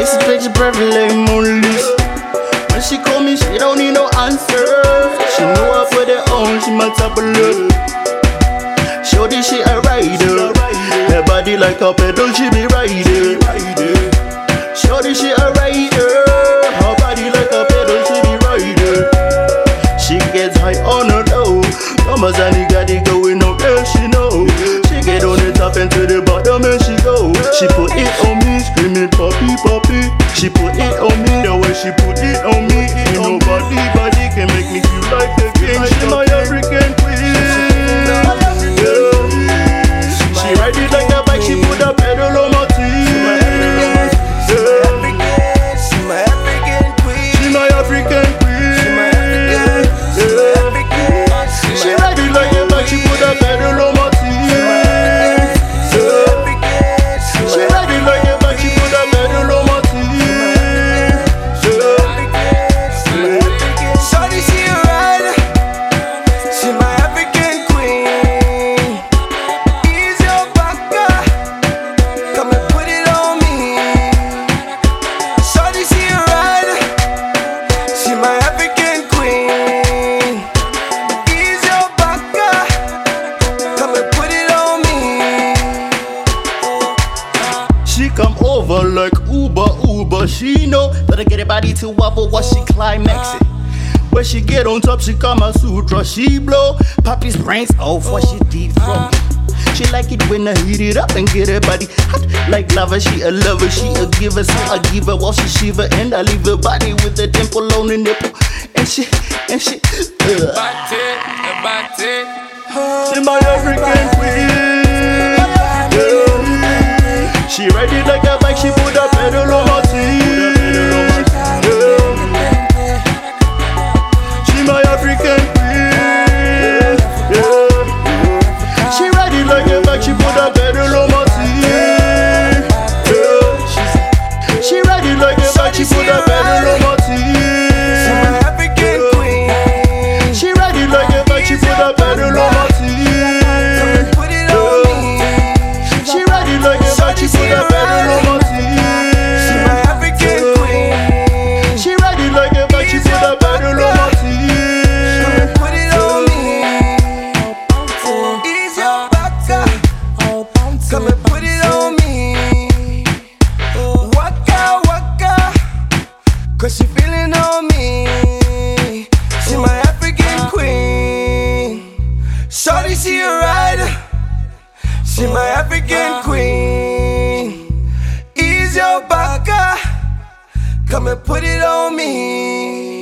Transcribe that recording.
Face is picture perfect like. When she call me, she don't need no answer. She know I put it on, she my top of love. Shorty, she a rider. Her body like a pedal, she be riding. Shorty, she a rider. Her body like a pedal, she be riding. She gets high on her dough. Come as any got it going on, girl, she know. She get on the top and to the bottom and she go. She put it on she put it on me, the way she put it on me. Ain't nobody, body can make me feel like a king. She She come over like Uber, Uber. She know that I get a body to waffle while she climaxing. When she get on top, she Kama Sutra. She blow Poppy's brains off while she deep throat. She like it when I heat it up and get her body hot like lava. She a lover, she a giver, so I give her while she shiver and I leave her body with a dimple on the nipple. And she, and she, uh. She my African queen. She it like a bike, she put a pedal on my teeth. Yeah. She my African Come and put it on me. Waka waka. Cause she feeling on me. She my African queen. Shorty, she a rider. She my African queen. Ease your baka. Come and put it on me.